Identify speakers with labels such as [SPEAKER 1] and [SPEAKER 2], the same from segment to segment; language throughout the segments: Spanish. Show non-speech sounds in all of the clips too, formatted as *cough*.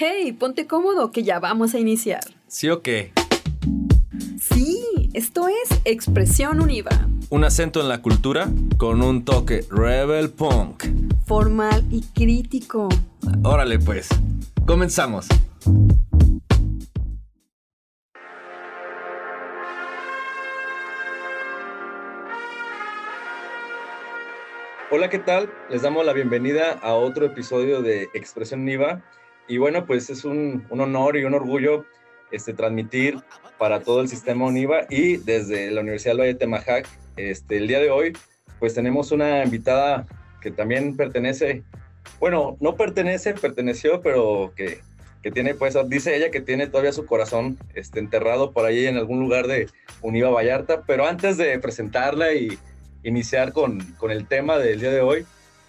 [SPEAKER 1] Hey, ponte cómodo que ya vamos a iniciar.
[SPEAKER 2] ¿Sí o qué?
[SPEAKER 1] Sí, esto es Expresión Univa.
[SPEAKER 2] Un acento en la cultura con un toque rebel punk.
[SPEAKER 1] Formal y crítico.
[SPEAKER 2] Órale pues, comenzamos. Hola, ¿qué tal? Les damos la bienvenida a otro episodio de Expresión Niva. Y bueno, pues es un, un honor y un orgullo este, transmitir para todo el sistema UNIVA y desde la Universidad del Valle de Temajac. Este, el día de hoy, pues tenemos una invitada que también pertenece, bueno, no pertenece, perteneció, pero que, que tiene, pues, dice ella que tiene todavía su corazón este, enterrado por ahí en algún lugar de Univa Vallarta. Pero antes de presentarla y iniciar con, con el tema del día de hoy,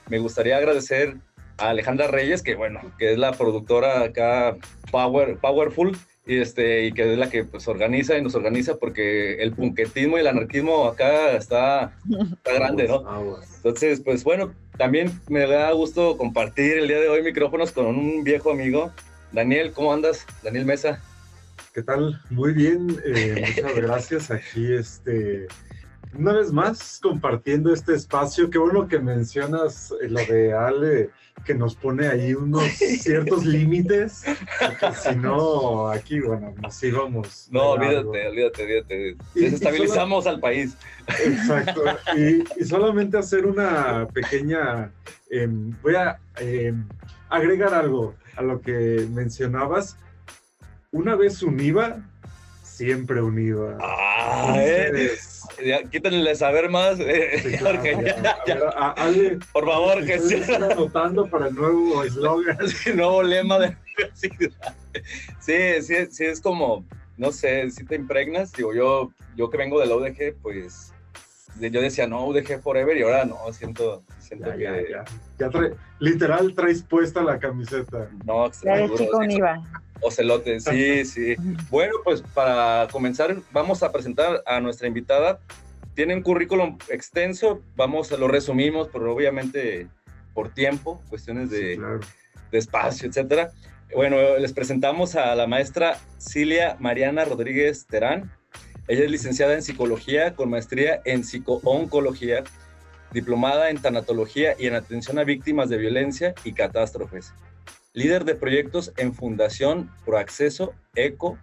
[SPEAKER 2] me gustaría agradecer a Alejandra Reyes, que bueno, que es la productora acá Power, Powerful, y, este, y que es la que pues organiza y nos organiza porque el punquetismo y el anarquismo acá está, está grande, ¿no? Entonces, pues bueno, también me da gusto compartir el día de hoy micrófonos con un viejo amigo. Daniel, ¿cómo andas? Daniel Mesa.
[SPEAKER 3] ¿Qué tal? Muy bien, eh, muchas gracias. Aquí, este, una vez más, compartiendo este espacio. Qué bueno que mencionas lo de Ale, que nos pone ahí unos *laughs* ciertos límites, porque si no, aquí, bueno, nos íbamos.
[SPEAKER 2] No, olvídate, olvídate, olvídate. Desestabilizamos al país.
[SPEAKER 3] Exacto. Y, solamente hacer una pequeña. Em, voy a em, agregar algo a lo que mencionabas. Una vez unida, siempre unida.
[SPEAKER 2] Ah, eh quítenle saber más. Eh, Por favor, que
[SPEAKER 3] sea. anotando para el nuevo eslogan. *laughs*
[SPEAKER 2] el nuevo lema de *laughs* sí, sí, sí, es como, no sé, si te impregnas. Digo, yo, yo que vengo de la UDG, pues yo decía, no, UDG Forever, y ahora no, siento, siento que.
[SPEAKER 3] Ya, literal traes puesta la camiseta.
[SPEAKER 2] No,
[SPEAKER 4] chico
[SPEAKER 2] Ocelote, sí, sí. *laughs* Bueno, pues para comenzar, vamos a presentar a nuestra invitada. Tiene un currículum extenso, vamos, a lo resumimos, pero obviamente por tiempo, cuestiones de, de espacio, etcétera. Bueno, les presentamos a la maestra Cilia Mariana Rodríguez Terán. Ella es licenciada en psicología con maestría en psicooncología, diplomada en tanatología y en atención a víctimas de violencia y catástrofes. Líder de proyectos en Fundación Proacceso ECO,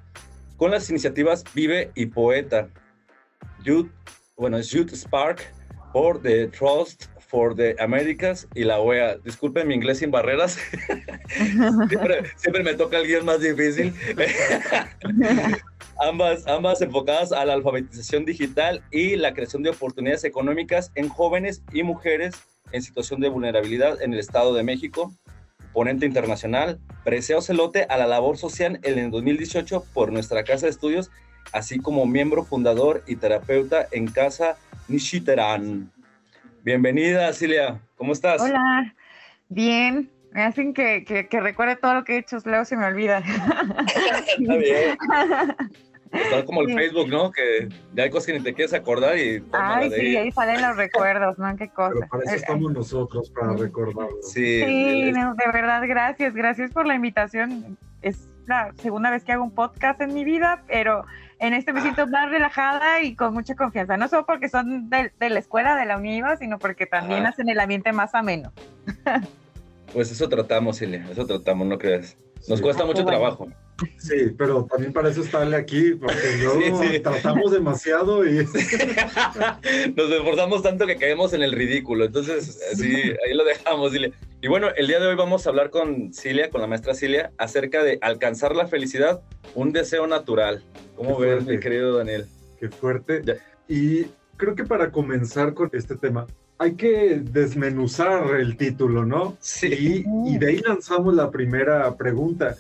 [SPEAKER 2] con las iniciativas Vive y Poeta, Youth, bueno, Youth Spark, por The Trust for the Americas y la OEA. Disculpen mi inglés sin barreras. *laughs* siempre, me toca el guion más difícil. *laughs* ambas, ambas enfocadas a la alfabetización digital y la creación de oportunidades económicas en jóvenes y mujeres en situación de vulnerabilidad en el Estado de México ponente internacional, preseo celote a la labor social en el 2018 por nuestra casa de estudios, así como miembro fundador y terapeuta en Casa Nishiteran. Bienvenida, Cilia, ¿cómo estás?
[SPEAKER 4] Hola, bien. Me hacen que, que, recuerde todo lo que he hecho, luego se me olvida. *laughs*
[SPEAKER 2] Está bien. Está como el Facebook, ¿no? Que ya hay cosas que ni te quieres acordar y...
[SPEAKER 4] Ay, sí, ahí salen los recuerdos, ¿no? Qué cosa.
[SPEAKER 3] Pero para eso estamos nosotros, para recordarlo.
[SPEAKER 4] Sí, sí de verdad, gracias. Gracias por la invitación. Es la segunda vez que hago un podcast en mi vida, pero en este me siento más relajada y con mucha confianza. No solo porque son de, la escuela, de la UNIVA, sino porque también hacen el ambiente más ameno.
[SPEAKER 2] Pues eso tratamos, Celia, eso tratamos, no creas. Nos cuesta mucho trabajo.
[SPEAKER 3] Sí, pero también para eso estarle aquí, porque *laughs* luego tratamos demasiado y... *laughs*
[SPEAKER 2] Nos esforzamos tanto que caemos en el ridículo, entonces sí, ahí lo dejamos, Cilia. Y bueno, el día de hoy vamos a hablar con Cilia, con la maestra Cilia, acerca de alcanzar la felicidad, un deseo natural. ¿Cómo ves, mi querido Daniel?
[SPEAKER 3] Qué fuerte. Y creo que para comenzar con este tema, hay que desmenuzar el título, ¿no?
[SPEAKER 2] Sí.
[SPEAKER 3] Y, y de ahí lanzamos la primera pregunta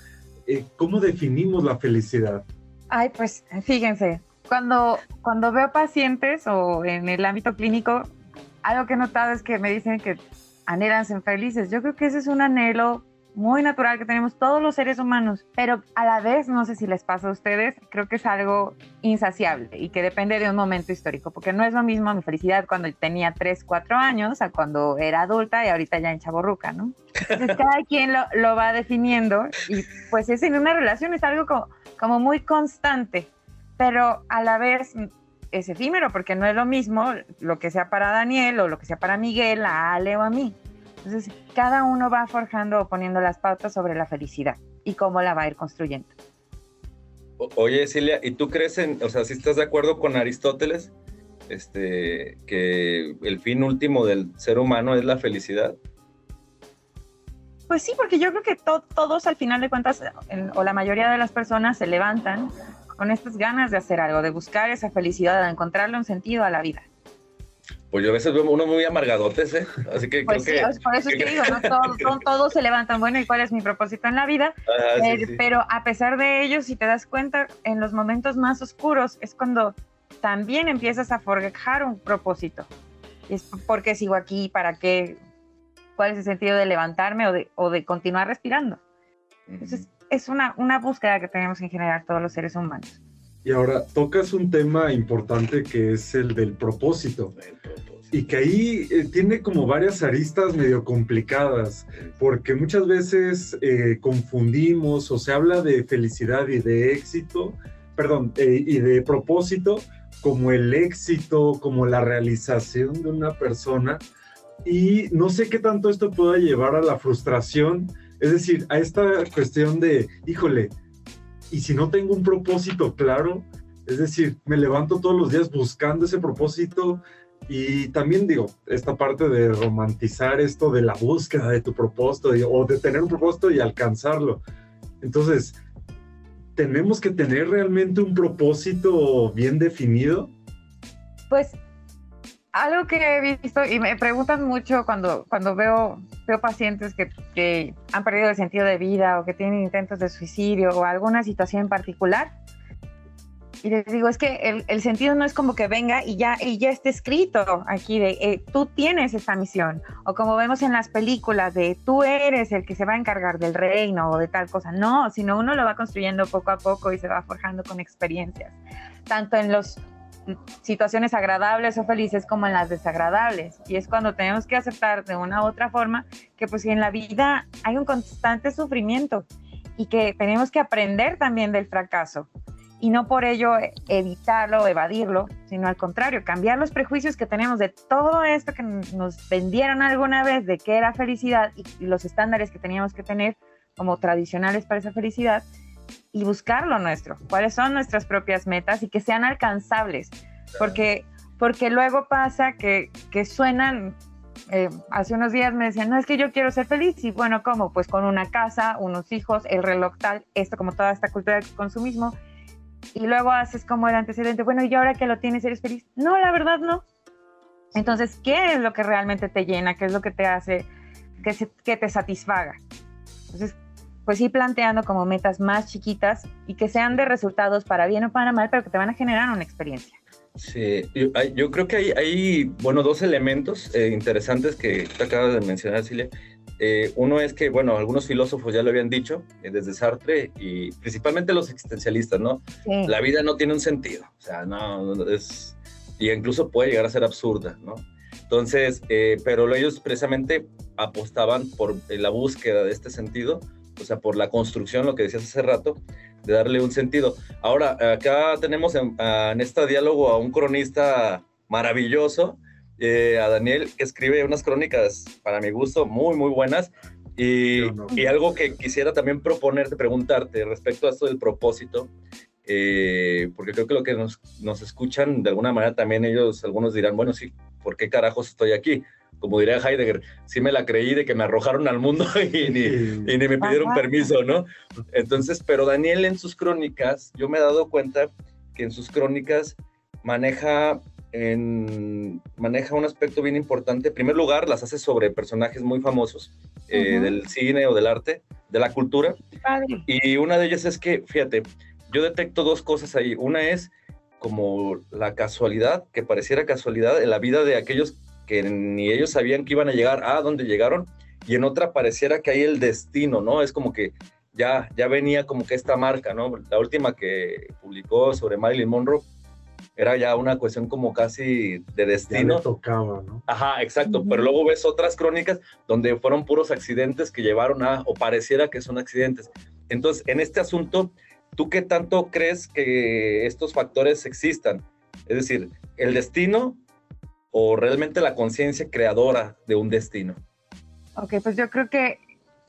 [SPEAKER 3] eh, ¿cómo definimos la felicidad?
[SPEAKER 4] Ay, pues fíjense, cuando, cuando veo pacientes o en el ámbito clínico, algo que he notado es que me dicen que anhelan ser felices. Yo creo que ese es un anhelo muy natural que tenemos todos los seres humanos, pero a la vez, no sé si les pasa a ustedes, creo que es algo insaciable y que depende de un momento histórico, porque no es lo mismo mi felicidad cuando tenía 3, 4 años a cuando era adulta y ahorita ya en chaborruca, ¿no? Entonces *laughs* cada quien lo, lo, va definiendo y pues es en una relación, es algo como, como muy constante, pero a la vez es efímero, porque no es lo mismo lo que sea para Daniel o lo que sea para Miguel, a Ale o a mí. Entonces, cada uno va forjando o poniendo las pautas sobre la felicidad y cómo la va a ir construyendo.
[SPEAKER 2] oye, Silvia, ¿y tú crees en, o sea, si estás de acuerdo con Aristóteles, este, que el fin último del ser humano es la felicidad?
[SPEAKER 4] Pues sí, porque yo creo que todos al final de cuentas, o la mayoría de las personas se levantan con estas ganas de hacer algo, de buscar esa felicidad, de encontrarle un sentido a la vida.
[SPEAKER 2] Pues yo a veces veo uno muy amargadotes, ¿eh? Así que
[SPEAKER 4] pues
[SPEAKER 2] creo
[SPEAKER 4] sí, por eso es *laughs* que digo, ¿no? todos, se levantan, bueno, ¿y cuál es mi propósito en la vida? Eh, pero a pesar de ello, si te das cuenta, en los momentos más oscuros es cuando también empiezas a forjar un propósito. Es porque sigo aquí, para qué, cuál es el sentido de levantarme o de, o de continuar respirando. Entonces, es una, una búsqueda que tenemos en general todos los seres humanos.
[SPEAKER 3] Y ahora tocas un tema importante que es el del propósito. Y que ahí eh, tiene como varias aristas medio complicadas, porque muchas veces eh, confundimos o se habla de felicidad y de éxito, perdón, eh, y de propósito como el éxito, como la realización de una persona. Y no sé qué tanto esto pueda llevar a la frustración es decir, a esta cuestión de, híjole, y si no tengo un propósito claro, es decir, me levanto todos los días buscando ese propósito y también digo, esta parte de romantizar esto de la búsqueda de tu propósito o de tener un propósito y alcanzarlo. Entonces, ¿tenemos que tener realmente un propósito bien definido?
[SPEAKER 4] Pues algo que he visto y me preguntan mucho cuando, cuando veo, veo pacientes que, que, han perdido el sentido de vida o que tienen intentos de suicidio o alguna situación en particular. Y les digo, es que el, el sentido no es como que venga y ya, y ya esté escrito aquí de eh, tú tienes esta misión. O como vemos en las películas de tú eres el que se va a encargar del reino o de tal cosa. No, sino uno lo va construyendo poco a poco y se va forjando con experiencias. Tanto en los situaciones agradables o felices como en las desagradables. Y es cuando tenemos que aceptar de una u otra forma que pues en la vida hay un constante sufrimiento y que tenemos que aprender también del fracaso y no por ello evitarlo, evadirlo, sino al contrario, cambiar los prejuicios que tenemos de todo esto que nos vendieron alguna vez de qué era felicidad y, los estándares que teníamos que tener como tradicionales para esa felicidad y buscar lo nuestro, cuáles son nuestras propias metas y que sean alcanzables, porque, porque luego pasa que, que suenan, eh, hace unos días me decían, no, es que yo quiero ser feliz, y bueno, ¿cómo? Pues con una casa, unos hijos, el reloj tal, esto como toda esta cultura del consumismo, y luego haces como el antecedente, bueno, ¿y ahora que lo tienes, eres feliz? No, la verdad no. Entonces, ¿qué es lo que realmente te llena? ¿Qué es lo que te hace que, que te satisfaga? Entonces, pues ir planteando como metas más chiquitas y que sean de resultados para bien o para mal, pero que te van a generar una experiencia.
[SPEAKER 2] Sí, yo, creo que hay, hay, bueno, dos elementos eh, interesantes que te acabas de mencionar, Silvia. Eh, uno es que, bueno, algunos filósofos ya lo habían dicho, eh, desde Sartre y principalmente los existencialistas, ¿no? La vida no tiene un sentido, o sea, no, es, y incluso puede llegar a ser absurda, ¿no? Entonces, pero ellos precisamente apostaban por la búsqueda de este sentido o sea, por la construcción, lo que decías hace rato, de darle un sentido. Ahora, acá tenemos en, este diálogo a un cronista maravilloso, eh, a Daniel, que escribe unas crónicas, para mi gusto, muy, muy buenas. Y, y, algo que quisiera también proponerte, preguntarte respecto a esto del propósito, eh, porque creo que lo que nos, nos escuchan, de alguna manera también ellos, algunos dirán, bueno, sí, ¿por qué carajos estoy aquí? Como diría Heidegger, sí me la creí de que me arrojaron al mundo *laughs* y ni, y ni me pidieron permiso, ¿no? Entonces, pero Daniel en sus crónicas, yo me he dado cuenta que en sus crónicas maneja, en, maneja un aspecto bien importante. En primer lugar, las hace sobre personajes muy famosos eh, del cine o del arte, de la cultura. Y una de ellas es que, fíjate, yo detecto dos cosas ahí. Una es como la casualidad, que pareciera casualidad en la vida de aquellos que ni ellos sabían que iban a llegar a donde llegaron y en otra pareciera que hay el destino, ¿no? Es como que ya, ya venía como que esta marca, ¿no? La última que publicó sobre Marilyn Monroe era ya una cuestión como casi de destino.
[SPEAKER 3] Ya tocaba, ¿no?
[SPEAKER 2] Ajá, exacto, pero luego ves otras crónicas donde fueron puros accidentes que llevaron a, o pareciera que son accidentes. Entonces, en este asunto, ¿tú qué tanto crees que estos factores existan? Es decir, el destino o realmente la conciencia creadora de un destino.
[SPEAKER 4] Ok, pues yo creo que,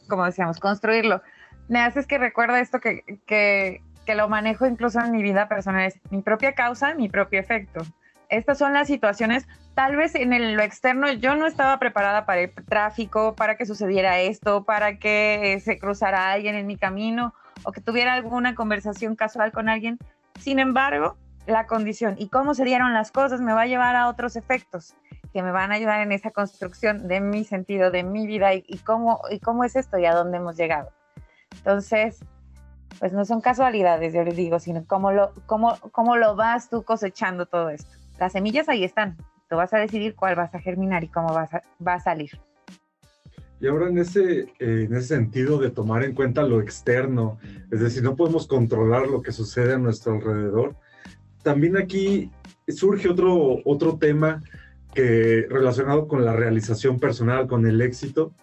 [SPEAKER 4] como decíamos, construirlo. Me haces que recuerda esto que, que, que lo manejo incluso en mi vida personal, es mi propia causa, mi propio efecto. Estas son las situaciones, tal vez en el, lo externo yo no estaba preparada para el tráfico, para que sucediera esto, para que se cruzara alguien en mi camino o que tuviera alguna conversación casual con alguien. Sin embargo, la condición y cómo se dieron las cosas me va a llevar a otros efectos que me van a ayudar en esa construcción de mi sentido, de mi vida y, cómo, y cómo es esto y a dónde hemos llegado. Entonces, pues no son casualidades, yo les digo, sino cómo lo, cómo, cómo lo vas tú cosechando todo esto. Las semillas ahí están, tú vas a decidir cuál vas a germinar y cómo vas a, va a salir.
[SPEAKER 3] Y ahora en ese, eh, en ese sentido de tomar en cuenta lo externo, es decir, no podemos controlar lo que sucede a nuestro alrededor, también aquí surge otro, otro tema que relacionado con la realización personal, con el éxito,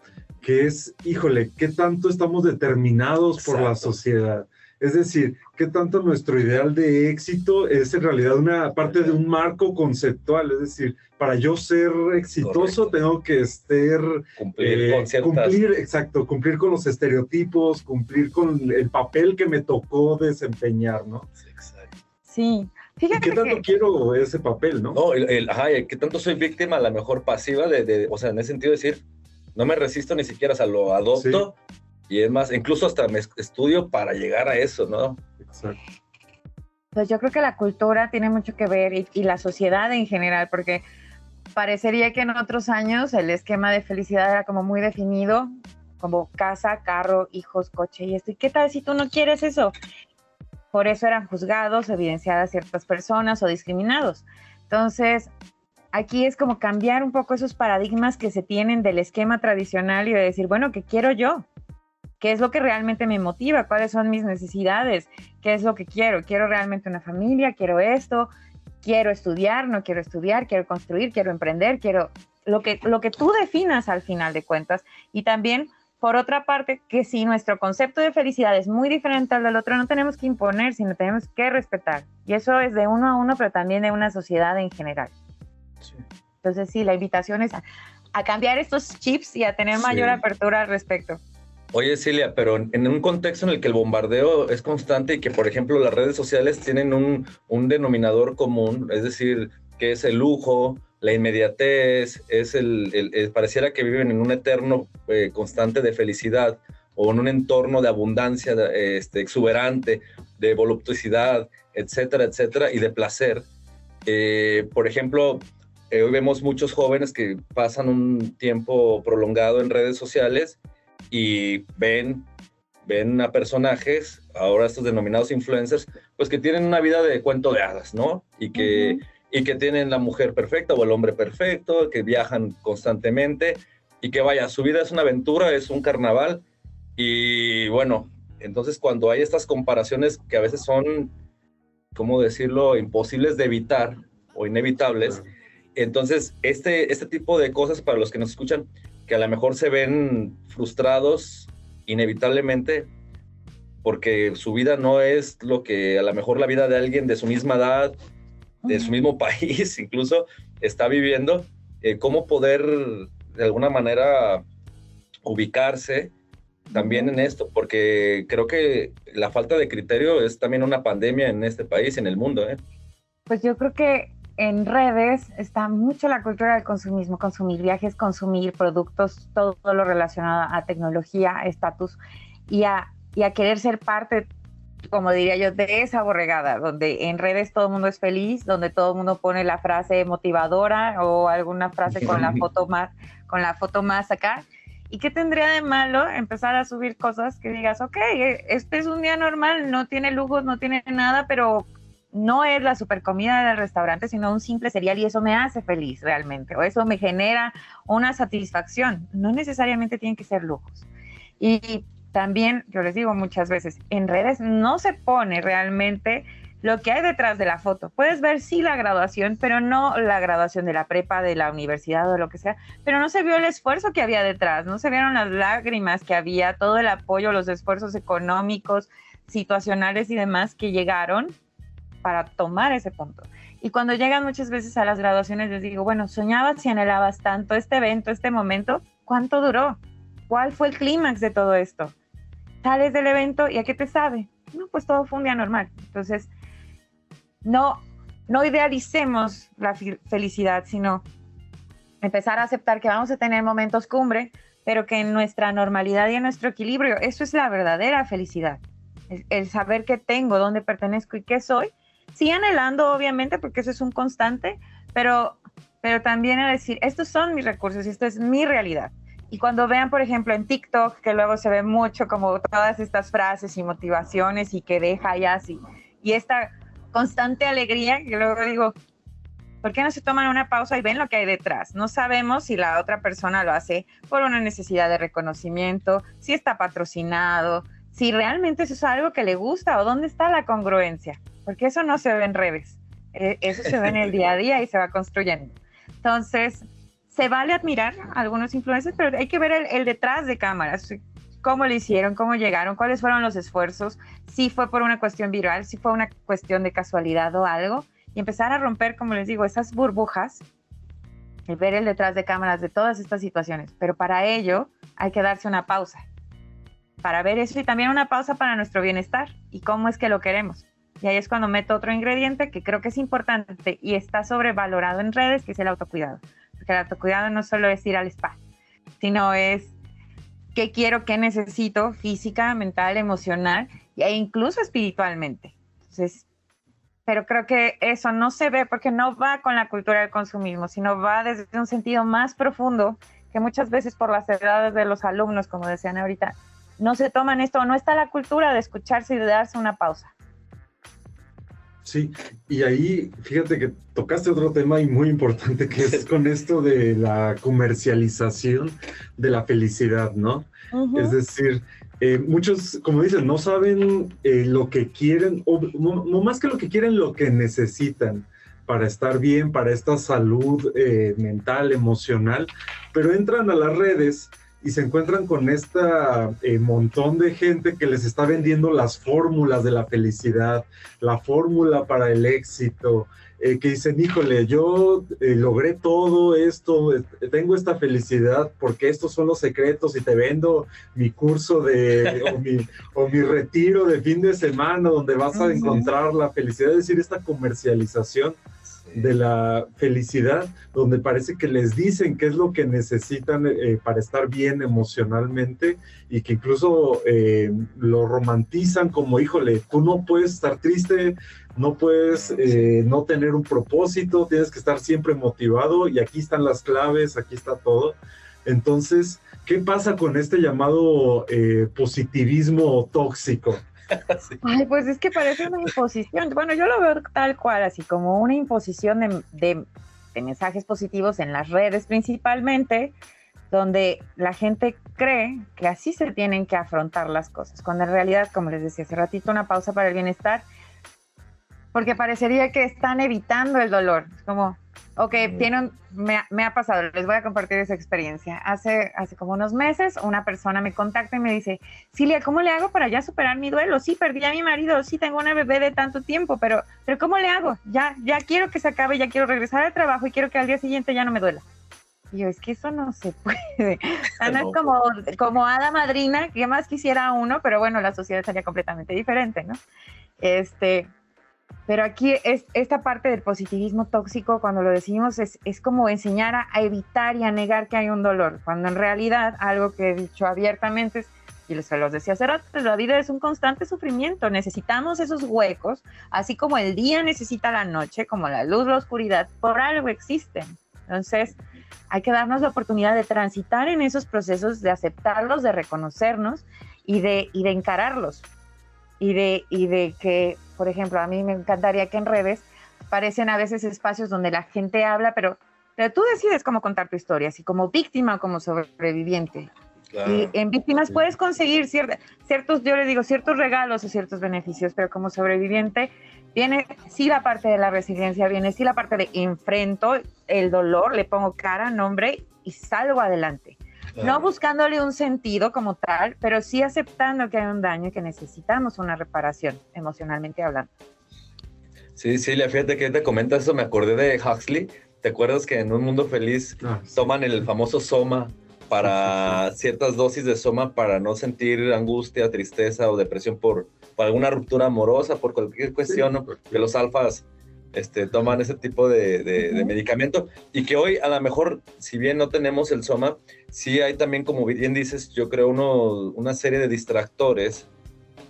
[SPEAKER 3] que es, híjole, ¿qué tanto estamos determinados por la sociedad? Es decir, ¿qué tanto nuestro ideal de éxito es en realidad una parte de un marco conceptual? Es decir, para yo ser exitoso tengo que estar...
[SPEAKER 2] Cumplir eh, con ciertas...
[SPEAKER 3] Cumplir, exacto, cumplir con los estereotipos, cumplir con el papel que me tocó desempeñar, ¿no?
[SPEAKER 4] Exacto. Sí, Fíjate
[SPEAKER 3] ¿Qué tanto quiero ese papel, no?
[SPEAKER 2] No, el, ajá, ¿qué tanto soy víctima, a la mejor pasiva, de, de, o sea, en ese sentido de decir, no me resisto ni siquiera, o sea, lo adopto y es más, incluso hasta me estudio para llegar a eso, ¿no? Exacto.
[SPEAKER 4] Pues yo creo que la cultura tiene mucho que ver y, y la sociedad en general, porque parecería que en otros años el esquema de felicidad era como muy definido, como casa, carro, hijos, coche y esto. ¿Y qué tal si tú no quieres eso? Por eso eran juzgados, evidenciadas ciertas personas o discriminados. Entonces, aquí es como cambiar un poco esos paradigmas que se tienen del esquema tradicional y de decir, bueno, ¿qué quiero yo? ¿Qué es lo que realmente me motiva? ¿Cuáles son mis necesidades? ¿Qué es lo que quiero? ¿Quiero realmente una familia? ¿Quiero esto? ¿Quiero estudiar? ¿No quiero estudiar? ¿Quiero construir? ¿Quiero emprender? ¿Quiero lo que, lo que tú definas al final de cuentas? Y también por otra parte, que si nuestro concepto de felicidad es muy diferente al del otro, no tenemos que imponer, sino tenemos que respetar. Y eso es de uno a uno, pero también de una sociedad en general. Entonces, sí, la invitación es a, cambiar estos chips y a tener mayor apertura al respecto.
[SPEAKER 2] Oye, Cilia, pero en un contexto en el que el bombardeo es constante y que, por ejemplo, las redes sociales tienen un, un denominador común, es decir, que es el lujo, la inmediatez, es el, pareciera que viven en un eterno eh, constante de felicidad o en un entorno de abundancia este, exuberante, de voluptuosidad, etcétera, etcétera, y de placer. Eh, por ejemplo, eh, hoy vemos muchos jóvenes que pasan un tiempo prolongado en redes sociales y ven, ven a personajes, ahora estos denominados influencers, pues que tienen una vida de cuento de hadas, ¿no? Y que y que tienen la mujer perfecta o el hombre perfecto, que viajan constantemente y que vaya, su vida es una aventura, es un carnaval y bueno, entonces cuando hay estas comparaciones que a veces son, ¿cómo decirlo?, imposibles de evitar o inevitables, entonces este, este tipo de cosas para los que nos escuchan, que a lo mejor se ven frustrados inevitablemente, porque su vida no es lo que a lo mejor la vida de alguien de su misma edad de su mismo *laughs* país, incluso está viviendo, eh, cómo poder de alguna manera ubicarse también en esto, porque creo que la falta de criterio es también una pandemia en este país, en el mundo. ¿eh?
[SPEAKER 4] Pues yo creo que en redes está mucho la cultura del consumismo, consumir viajes, consumir productos, todo, lo relacionado a tecnología, estatus y a, y a querer ser parte como diría yo, de esa borregada, donde en redes todo el mundo es feliz, donde todo el mundo pone la frase motivadora o alguna frase con la *laughs* foto más, con la foto más acá. ¿Y qué tendría de malo empezar a subir cosas que digas, ok, este es un día normal, no tiene lujos, no tiene nada, pero no es la super comida del restaurante, sino un simple cereal y eso me hace feliz realmente, o eso me genera una satisfacción. No necesariamente tienen que ser lujos. Y también, yo les digo muchas veces, en redes no se pone realmente lo que hay detrás de la foto. Puedes ver sí la graduación, pero no la graduación de la prepa, de la universidad o lo que sea, pero no se vio el esfuerzo que había detrás, no se vieron las lágrimas que había, todo el apoyo, los esfuerzos económicos, situacionales y demás que llegaron para tomar ese punto. Y cuando llegan muchas veces a las graduaciones les digo, bueno, soñabas y anhelabas tanto este evento, este momento, ¿cuánto duró? ¿Cuál fue el clímax de todo esto? Sales del evento y a qué te sabe? No, pues todo fue un día normal. Entonces, no, no idealicemos la felicidad, sino empezar a aceptar que vamos a tener momentos cumbre, pero que en nuestra normalidad y en nuestro equilibrio, eso es la verdadera felicidad. El, saber qué tengo, dónde pertenezco y qué soy. Sí anhelando, obviamente, porque eso es un constante, pero, pero también a decir, estos son mis recursos y esto es mi realidad. Y cuando vean, por ejemplo, en TikTok, que luego se ve mucho como todas estas frases y motivaciones y que deja ya así, y esta constante alegría, que luego digo, ¿por qué no se toman una pausa y ven lo que hay detrás? No sabemos si la otra persona lo hace por una necesidad de reconocimiento, si está patrocinado, si realmente eso es algo que le gusta o dónde está la congruencia, porque eso no se ve en redes, eh, eso se ve en el día a día y se va construyendo. Entonces, se vale admirar a algunos influencers, pero hay que ver el, detrás de cámaras, cómo lo hicieron, cómo llegaron, cuáles fueron los esfuerzos, si fue por una cuestión viral, si fue una cuestión de casualidad o algo, y empezar a romper, como les digo, esas burbujas y ver el detrás de cámaras de todas estas situaciones. Pero para ello hay que darse una pausa, para ver eso y también una pausa para nuestro bienestar y cómo es que lo queremos. Y ahí es cuando meto otro ingrediente que creo que es importante y está sobrevalorado en redes, que es el autocuidado. Porque el autocuidado no solo es ir al spa, sino es qué quiero, qué necesito física, mental, emocional e incluso espiritualmente. Entonces, pero creo que eso no se ve porque no va con la cultura del consumismo, sino va desde un sentido más profundo que muchas veces por las edades de los alumnos, como decían ahorita, no se toman esto, no está la cultura de escucharse y de darse una pausa.
[SPEAKER 3] Sí, y ahí fíjate que tocaste otro tema y muy importante que es *laughs* con esto de la comercialización de la felicidad, ¿no? Es decir, eh, muchos, como dicen, no saben eh, lo que quieren, o no, más que lo que quieren, lo que necesitan para estar bien, para esta salud eh, mental, emocional, pero entran a las redes y se encuentran con este montón de gente que les está vendiendo las fórmulas de la felicidad, la fórmula para el éxito, eh, que dicen, híjole, yo eh, logré todo esto, tengo esta felicidad porque estos son los secretos y te vendo mi curso de, o, mi, o mi retiro de fin de semana donde vas a encontrar la felicidad, es decir, esta comercialización de la felicidad, donde parece que les dicen qué es lo que necesitan eh, para estar bien emocionalmente y que incluso eh, lo romantizan como, híjole, tú no puedes estar triste, no puedes eh, no tener un propósito, tienes que estar siempre motivado y aquí están las claves, aquí está todo. Entonces, ¿qué pasa con este llamado positivismo tóxico? *laughs*
[SPEAKER 4] Ay, pues es que parece una imposición. Bueno, yo lo veo tal cual, así como una imposición de, mensajes positivos en las redes principalmente, donde la gente cree que así se tienen que afrontar las cosas, cuando en realidad, como les decía hace ratito, una pausa para el bienestar, porque parecería que están evitando el dolor. Es como, Ok, tienen, me, me, ha pasado, les voy a compartir esa experiencia. Hace, hace como unos meses una persona me contacta y me dice, Cilia, ¿cómo le hago para ya superar mi duelo? Sí, perdí a mi marido, sí, tengo una bebé de tanto tiempo, pero, pero ¿cómo le hago? Ya, ya quiero que se acabe, ya quiero regresar al trabajo y quiero que al día siguiente ya no me duela. Y yo, es que eso no se puede. *laughs* no es como, como hada madrina, que más quisiera uno, pero bueno, la sociedad sería completamente diferente, ¿no? Este, pero aquí es esta parte del positivismo tóxico, cuando lo decimos, es, es como enseñar a, evitar y a negar que hay un dolor, cuando en realidad algo que he dicho abiertamente y les los decía hace rato, la vida es un constante sufrimiento, necesitamos esos huecos, así como el día necesita la noche, como la luz, la oscuridad, por algo existen. Entonces, hay que darnos la oportunidad de transitar en esos procesos, de aceptarlos, de reconocernos y de, y de encararlos y de, y de que, por ejemplo, a mí me encantaría que en redes parecen a veces espacios donde la gente habla, pero, pero tú decides cómo contar tu historia, si como víctima o como sobreviviente. Y en víctimas puedes conseguir ciertos, yo le digo, ciertos regalos o ciertos beneficios, pero como sobreviviente viene sí la parte de la resiliencia, viene sí la parte de enfrento el dolor, le pongo cara, nombre y salgo adelante. No buscándole un sentido como tal, pero sí aceptando que hay un daño y que necesitamos una reparación, emocionalmente hablando.
[SPEAKER 2] Sí, sí, fíjate que te comentas eso, me acordé de Huxley. ¿Te acuerdas que en Un Mundo Feliz ah, toman el famoso Soma para ciertas dosis de Soma para no sentir angustia, tristeza o depresión por, alguna ruptura amorosa, por cualquier cuestión, que los alfas este, toman ese tipo de, medicamento y que hoy a lo mejor, si bien no tenemos el Soma, sí hay también, como bien dices, yo creo uno, una serie de distractores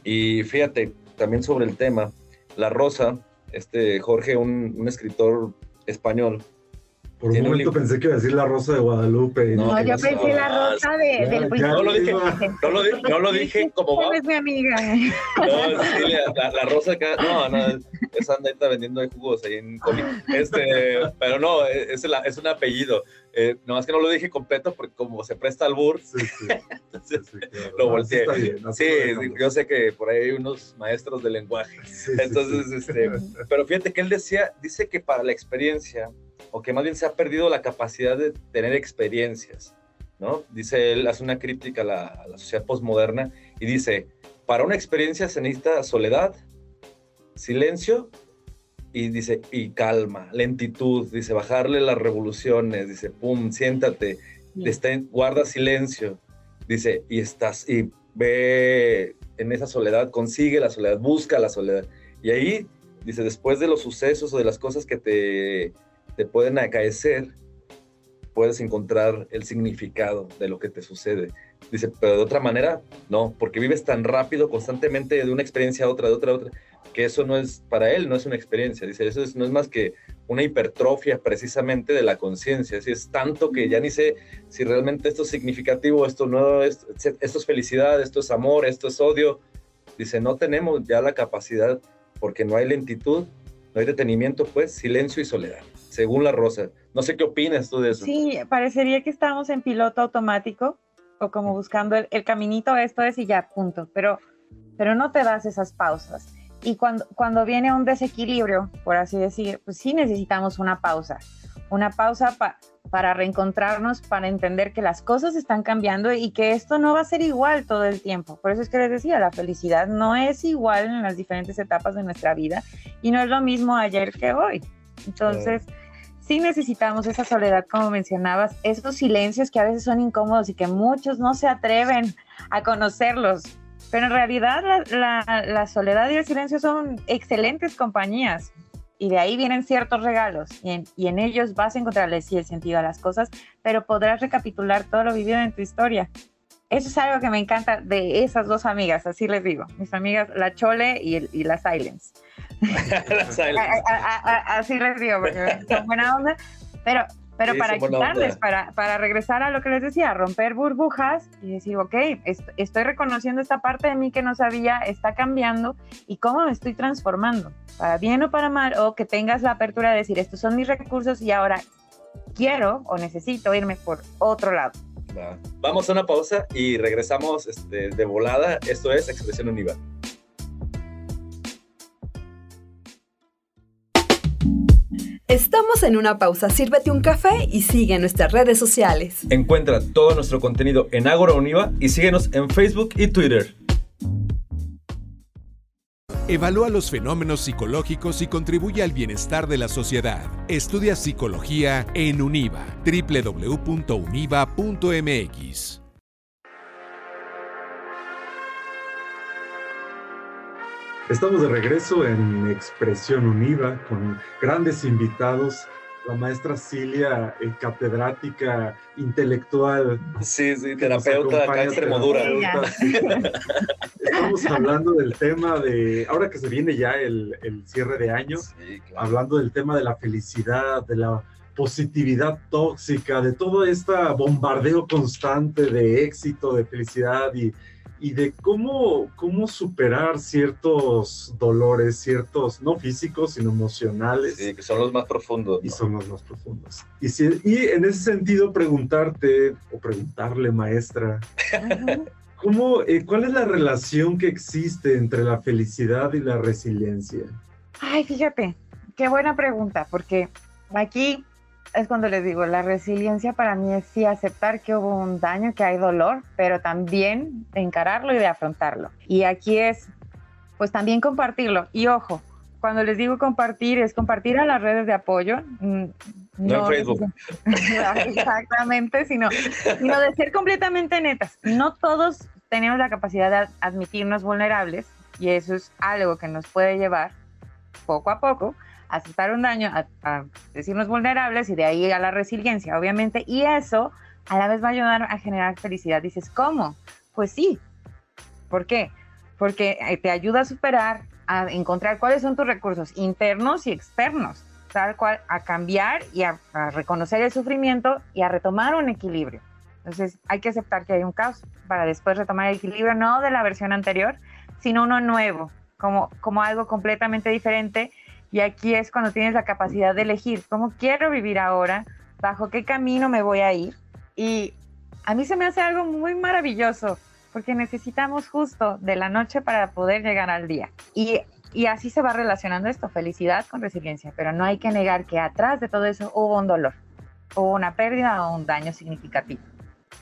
[SPEAKER 2] y fíjate, también sobre el tema, La Rosa, este Jorge, un escritor español,
[SPEAKER 3] por un momento pensé que iba a decir la rosa de Guadalupe.
[SPEAKER 4] No, yo pensé la rosa de, del
[SPEAKER 2] No lo dije, no lo, no lo dije como
[SPEAKER 4] va. Es mi amiga.
[SPEAKER 2] No, sí, la, la, rosa acá, no, no, esa anda vendiendo de jugos ahí en Coli. Este, pero no, es, la, es un apellido. Eh, nomás que no lo dije completo porque como se presta al bur, *laughs* sí, sí. lo volteé. sí, yo sé que por ahí hay unos maestros de lenguaje. Entonces, este, pero fíjate que él decía, dice que para la experiencia o que más bien se ha perdido la capacidad de tener experiencias, ¿no? Dice él, hace una crítica a la, sociedad postmoderna y dice, para una experiencia se necesita soledad, silencio y dice, y calma, lentitud, dice, bajarle las revoluciones, dice, pum, siéntate, guarda silencio, dice, y estás, y ve en esa soledad, consigue la soledad, busca la soledad. Y ahí, dice, después de los sucesos o de las cosas que te te pueden acaecer, puedes encontrar el significado de lo que te sucede. Dice, pero de otra manera, no, porque vives tan rápido constantemente de una experiencia a otra, de otra a otra, que eso no es, para él no es una experiencia. Dice, eso no es más que una hipertrofia precisamente de la conciencia. Así es tanto que ya ni sé si realmente esto es significativo, esto no es, esto es felicidad, esto es amor, esto es odio. Dice, no tenemos ya la capacidad porque no hay lentitud, no hay detenimiento, pues silencio y soledad según la Rosa. No sé qué opinas tú de eso.
[SPEAKER 4] Sí, parecería que estamos en piloto automático o como buscando el, caminito, esto es y ya, punto. Pero, pero no te das esas pausas. Y cuando, cuando viene un desequilibrio, por así decir, pues sí necesitamos una pausa. Una pausa para reencontrarnos, para entender que las cosas están cambiando y que esto no va a ser igual todo el tiempo. Por eso es que les decía, la felicidad no es igual en las diferentes etapas de nuestra vida y no es lo mismo ayer que hoy. Entonces sí necesitamos esa soledad, como mencionabas, esos silencios que a veces son incómodos y que muchos no se atreven a conocerlos. Pero en realidad la, soledad y el silencio son excelentes compañías y de ahí vienen ciertos regalos y en, ellos vas a encontrarle sí el sentido a las cosas, pero podrás recapitular todo lo vivido en tu historia. Eso es algo que me encanta de esas dos amigas, así les digo, mis amigas la Chole y, y la Silence. *laughs* *laughs* Así les digo, porque son buena onda. Pero, pero para quitarles, para, para regresar a lo que les decía, romper burbujas y decir, ok, estoy reconociendo esta parte de mí que no sabía, está cambiando y cómo me estoy transformando, para bien o para mal, o que tengas la apertura de decir, estos son mis recursos y ahora quiero o necesito irme por otro lado.
[SPEAKER 2] Vamos a una pausa y regresamos este, de volada. Esto es Expresión Univa.
[SPEAKER 1] Estamos en una pausa, sírvete un café y sigue nuestras redes sociales.
[SPEAKER 2] Encuentra todo nuestro contenido en Agora Univa y síguenos en Facebook y Twitter.
[SPEAKER 5] Evalúa los fenómenos psicológicos y contribuye al bienestar de la sociedad. Estudia psicología en Univa, www.univa.mx.
[SPEAKER 3] Estamos de regreso en Expresión Univa con grandes invitados. La maestra Cilia, eh, catedrática intelectual.
[SPEAKER 2] Sí, sí, terapeuta acá Extremodura.
[SPEAKER 3] Estamos hablando del tema de, ahora que se viene ya el, cierre de año, hablando del tema de la felicidad, de la positividad tóxica, de todo este bombardeo constante de éxito, de felicidad y, y de cómo, cómo superar ciertos dolores, ciertos, no físicos, sino emocionales.
[SPEAKER 2] Sí, que son los más profundos.
[SPEAKER 3] Y son los más profundos. Y, y en ese sentido, preguntarte o preguntarle, maestra, ¿cómo, eh, ¿cuál es la relación que existe entre la felicidad y la resiliencia?
[SPEAKER 4] Ay, fíjate, qué buena pregunta, porque aquí es cuando les digo, la resiliencia para mí es sí aceptar que hubo un daño, que hay dolor, pero también de encararlo y de afrontarlo. Y aquí es, pues también compartirlo. Y ojo, cuando les digo compartir, es compartir a las redes de apoyo.
[SPEAKER 2] Mm, no, en Facebook. *laughs*
[SPEAKER 4] Exactamente, sino, sino de ser completamente netas. No todos tenemos la capacidad de admitirnos vulnerables y eso es algo que nos puede llevar poco a poco aceptar un daño, a, decirnos vulnerables y de ahí a la resiliencia, obviamente, y eso a la vez va a ayudar a generar felicidad. Dices, ¿cómo? Pues sí. ¿Por qué? Porque eh, te ayuda a superar, a encontrar cuáles son tus recursos internos y externos, tal cual, a cambiar y a, a reconocer el sufrimiento y a retomar un equilibrio. Entonces hay que aceptar que hay un caos para después retomar el equilibrio, no de la versión anterior, sino uno nuevo, como, como algo completamente diferente y aquí es cuando tienes la capacidad de elegir cómo quiero vivir ahora, bajo qué camino me voy a ir. Y a mí se me hace algo muy maravilloso, porque necesitamos justo de la noche para poder llegar al día. Y, y así se va relacionando esto, felicidad con resiliencia. Pero no hay que negar que atrás de todo eso hubo un dolor, hubo una pérdida o un daño significativo.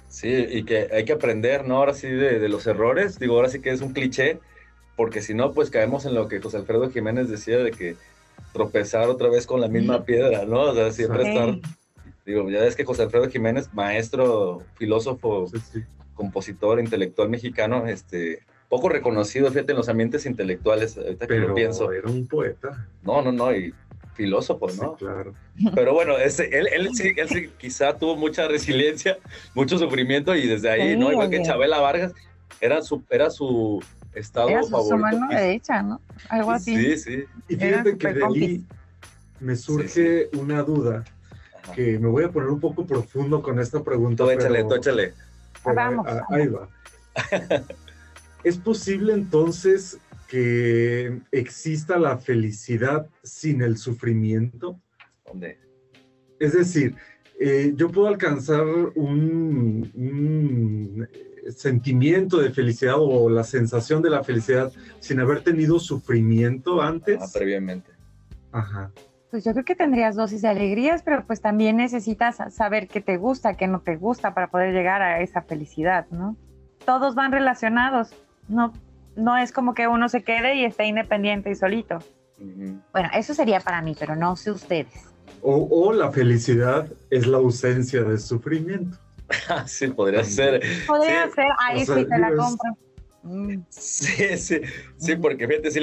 [SPEAKER 2] Sí, y que hay que aprender, ¿no? Ahora sí de, de los errores, digo, ahora sí que es un cliché, porque si no, pues caemos en lo que José Alfredo Jiménez decía de que tropezar otra vez con la misma piedra, ¿no? O sea, siempre estar, digo, ya ves que José Alfredo Jiménez, maestro, filósofo, compositor, intelectual mexicano, este, poco reconocido, fíjate, en los ambientes intelectuales, ahorita que lo pienso.
[SPEAKER 3] era un poeta.
[SPEAKER 2] No, no, no, y filósofo, ¿no?
[SPEAKER 3] claro.
[SPEAKER 2] Pero bueno, ese, él, él, sí, él sí quizá tuvo mucha resiliencia, mucho sufrimiento y desde ahí, ¿no? Igual que Chabela Vargas, era su, era su estado
[SPEAKER 4] Era su mano derecha, ¿no? Algo así.
[SPEAKER 2] Sí, sí.
[SPEAKER 3] Y fíjate que de ahí me surge una duda que me voy a poner un poco profundo con esta pregunta.
[SPEAKER 2] Tú échale, tú échale.
[SPEAKER 4] Vamos.
[SPEAKER 3] ahí va. *laughs* ¿Es posible entonces que exista la felicidad sin el sufrimiento?
[SPEAKER 2] ¿Dónde?
[SPEAKER 3] Es decir, eh, yo puedo alcanzar un, un sentimiento de felicidad o la sensación de la felicidad sin haber tenido sufrimiento antes.
[SPEAKER 2] Ah, previamente.
[SPEAKER 3] Ajá.
[SPEAKER 4] Pues yo creo que tendrías dosis de alegrías, pero pues también necesitas saber qué te gusta, qué no te gusta para poder llegar a esa felicidad, ¿no? Todos van relacionados, no, no es como que uno se quede y esté independiente y solito. Bueno, eso sería para mí, pero no sé ustedes.
[SPEAKER 3] O, o la felicidad es la ausencia de sufrimiento. *laughs*
[SPEAKER 2] sí, podría ser.
[SPEAKER 4] Podría ser, ahí sí te la compro.
[SPEAKER 2] Mm. Sí, sí, sí, porque fíjate, sí,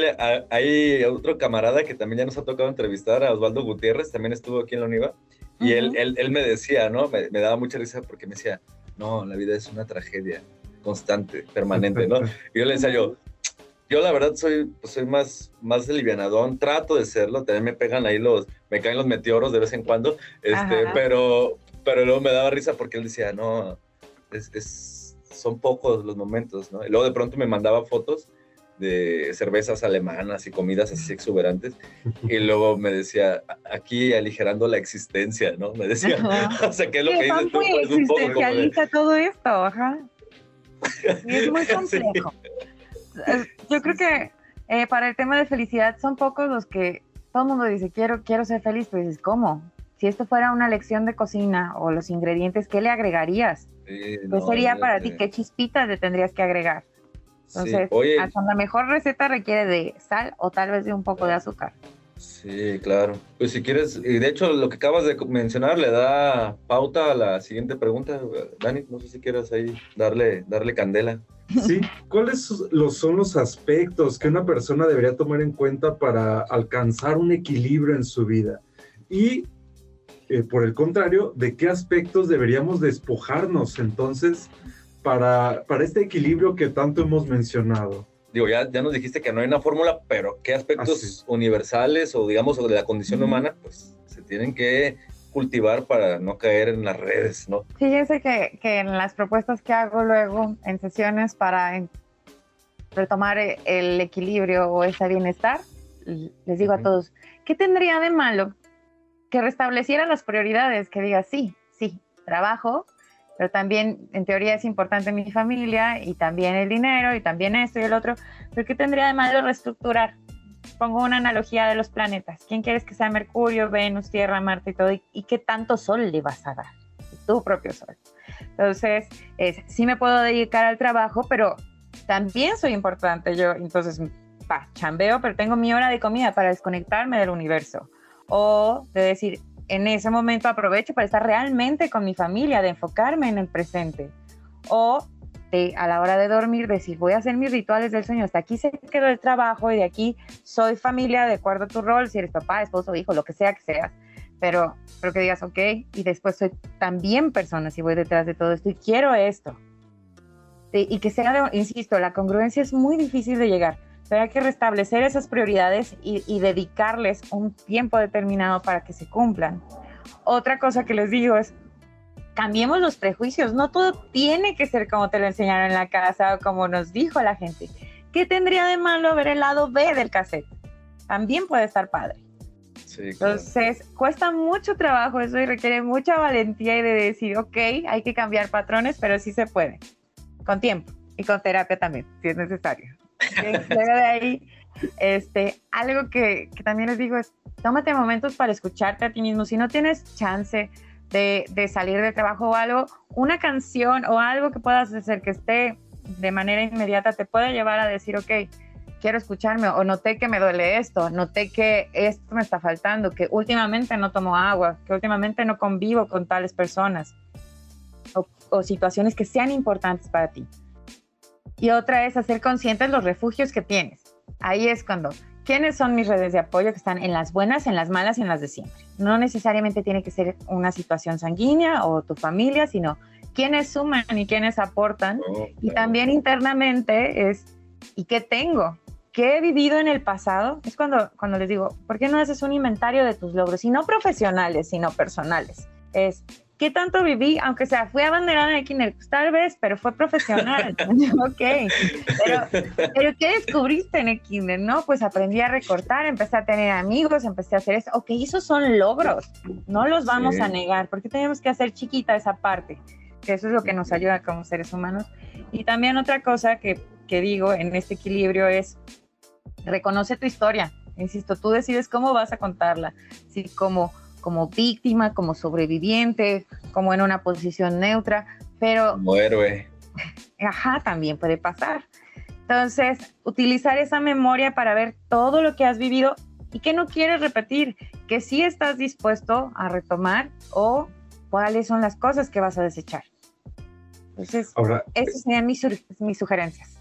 [SPEAKER 2] hay otro camarada que también ya nos ha tocado entrevistar, a Osvaldo Gutiérrez, también estuvo aquí en la UNIVA, y él, él, él, me decía, ¿no? Me, me, daba mucha risa porque me decía, no, la vida es una tragedia constante, permanente, ¿no? *laughs* Y yo le decía yo, yo la verdad soy, pues soy más, más alivianadón, trato de serlo, también me pegan ahí los, me caen los meteoros de vez en cuando, este, pero, pero luego me daba risa porque él decía, no, es, son pocos los momentos, ¿no? Y luego de pronto me mandaba fotos de cervezas alemanas y comidas así exuberantes. Y *laughs* luego me decía, aquí aligerando la existencia, ¿no? Me decía, *laughs* o sea, ¿qué es lo que dices tú?
[SPEAKER 4] Es un poco como todo esto, ajá. Y es muy *laughs* complejo. Yo creo que eh, para el tema de felicidad son pocos los que todo el mundo dice, quiero, quiero ser feliz, pero dices, ¿cómo? Si esto fuera una lección de cocina o los ingredientes, ¿qué le agregarías? ¿Qué sería para ti? ¿Qué chispitas le tendrías que agregar? Entonces, hasta la mejor receta requiere de sal o tal vez de un poco de azúcar.
[SPEAKER 2] Sí, claro. Pues si quieres, y de hecho lo que acabas de mencionar le da pauta a la siguiente pregunta, Dani, no sé si quieres ahí darle, darle candela.
[SPEAKER 3] Sí, ¿cuáles son los aspectos que una persona debería tomar en cuenta para alcanzar un equilibrio en su vida? Y eh, por el contrario, ¿de qué aspectos deberíamos despojarnos entonces para, para este equilibrio que tanto hemos mencionado?
[SPEAKER 2] Digo, ya, ya nos dijiste que no hay una fórmula, pero ¿qué aspectos universales o digamos de la condición humana pues se tienen que cultivar para no caer en las redes, ¿no?
[SPEAKER 4] Fíjense que, que en las propuestas que hago luego en sesiones para retomar eh, el equilibrio o ese bienestar, les digo a todos, ¿qué tendría de malo que restableciera las prioridades? Que diga, sí, sí, trabajo, pero también en teoría es importante mi familia y también el dinero y también esto y el otro, pero ¿qué tendría de malo reestructurar? Pongo una analogía de los planetas. ¿Quién quieres que sea Mercurio, Venus, Tierra, Marte y todo? ¿Y, qué tanto sol le vas a dar? Tu propio sol. Entonces, sí me puedo dedicar al trabajo, pero también soy importante yo. Entonces, pa, chambeo, pero tengo mi hora de comida para desconectarme del universo. O de decir, en ese momento aprovecho para estar realmente con mi familia, de enfocarme en el presente. O de, a la hora de dormir, decir, voy a hacer mis rituales del sueño, hasta aquí se quedó el trabajo y de aquí soy familia de acuerdo a tu rol, si eres papá, esposo, hijo, lo que sea que seas. Pero, pero que digas, ok, y después soy también persona si voy detrás de todo esto y quiero esto. y que sea, insisto, la congruencia es muy difícil de llegar pero hay que restablecer esas prioridades y, dedicarles un tiempo determinado para que se cumplan. Otra cosa que les digo es, cambiemos los prejuicios, no todo tiene que ser como te lo enseñaron en la casa o como nos dijo la gente. ¿Qué tendría de malo ver el lado B del cassette? También puede estar padre. Entonces, cuesta mucho trabajo eso y requiere mucha valentía y de decir, ok, hay que cambiar patrones, pero sí se puede, con tiempo y con terapia también, si es necesario luego de ahí, este, algo que, que, también les digo es, tómate momentos para escucharte a ti mismo. Si no tienes chance de, de, salir de trabajo o algo, una canción o algo que puedas hacer que esté de manera inmediata te puede llevar a decir, ok, quiero escucharme o noté que me duele esto, noté que esto me está faltando, que últimamente no tomo agua, que últimamente no convivo con tales personas o, o situaciones que sean importantes para ti y otra es hacer conscientes los refugios que tienes. Ahí es cuando, ¿quiénes son mis redes de apoyo que están en las buenas, en las malas y en las de siempre? No necesariamente tiene que ser una situación sanguínea o tu familia, sino quiénes suman y quiénes aportan. Oh, y también internamente es, ¿y qué tengo? ¿Qué he vivido en el pasado? Es cuando, cuando les digo, ¿por qué no haces un inventario de tus logros? Y no profesionales, sino personales. Es, ¿Qué tanto viví? Aunque sea, fui abanderada en el kinder, pues, tal vez, pero fue profesional. *laughs* ok. Pero, pero, ¿qué descubriste en el kinder? No, pues aprendí a recortar, empecé a tener amigos, empecé a hacer eso. Ok, esos son logros. No los vamos a negar, porque tenemos que hacer chiquita esa parte, que eso es lo que nos ayuda como seres humanos. Y también otra cosa que, que digo en este equilibrio es, reconoce tu historia. Insisto, tú decides cómo vas a contarla. Si como como víctima, como sobreviviente, como en una posición neutra, pero...
[SPEAKER 2] Como héroe.
[SPEAKER 4] Ajá, también puede pasar. Entonces, utilizar esa memoria para ver todo lo que has vivido y que no quieres repetir, que sí estás dispuesto a retomar o cuáles son las cosas que vas a desechar. Entonces, Ahora, esas serían mis, mis sugerencias.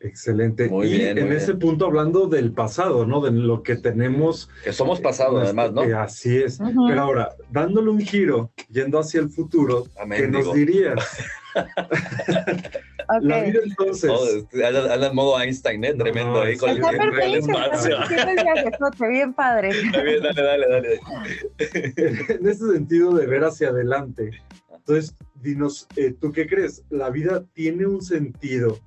[SPEAKER 3] Excelente. Muy y bien. En ese punto, hablando del pasado, ¿no? De lo que tenemos.
[SPEAKER 2] Que somos pasado, además, ¿no?
[SPEAKER 3] así es. Pero ahora, dándole un giro, yendo hacia el futuro, ¿qué nos dirías? *laughs* La vida entonces.
[SPEAKER 2] anda, en modo Einstein, ¿eh? Tremendo ahí con el,
[SPEAKER 4] el *laughs* espacio. bien padre.
[SPEAKER 2] Bien, dale, dale, dale. *laughs*
[SPEAKER 3] en ese sentido de ver hacia adelante. Entonces, dinos, eh, ¿tú qué crees? ¿La vida tiene un sentido?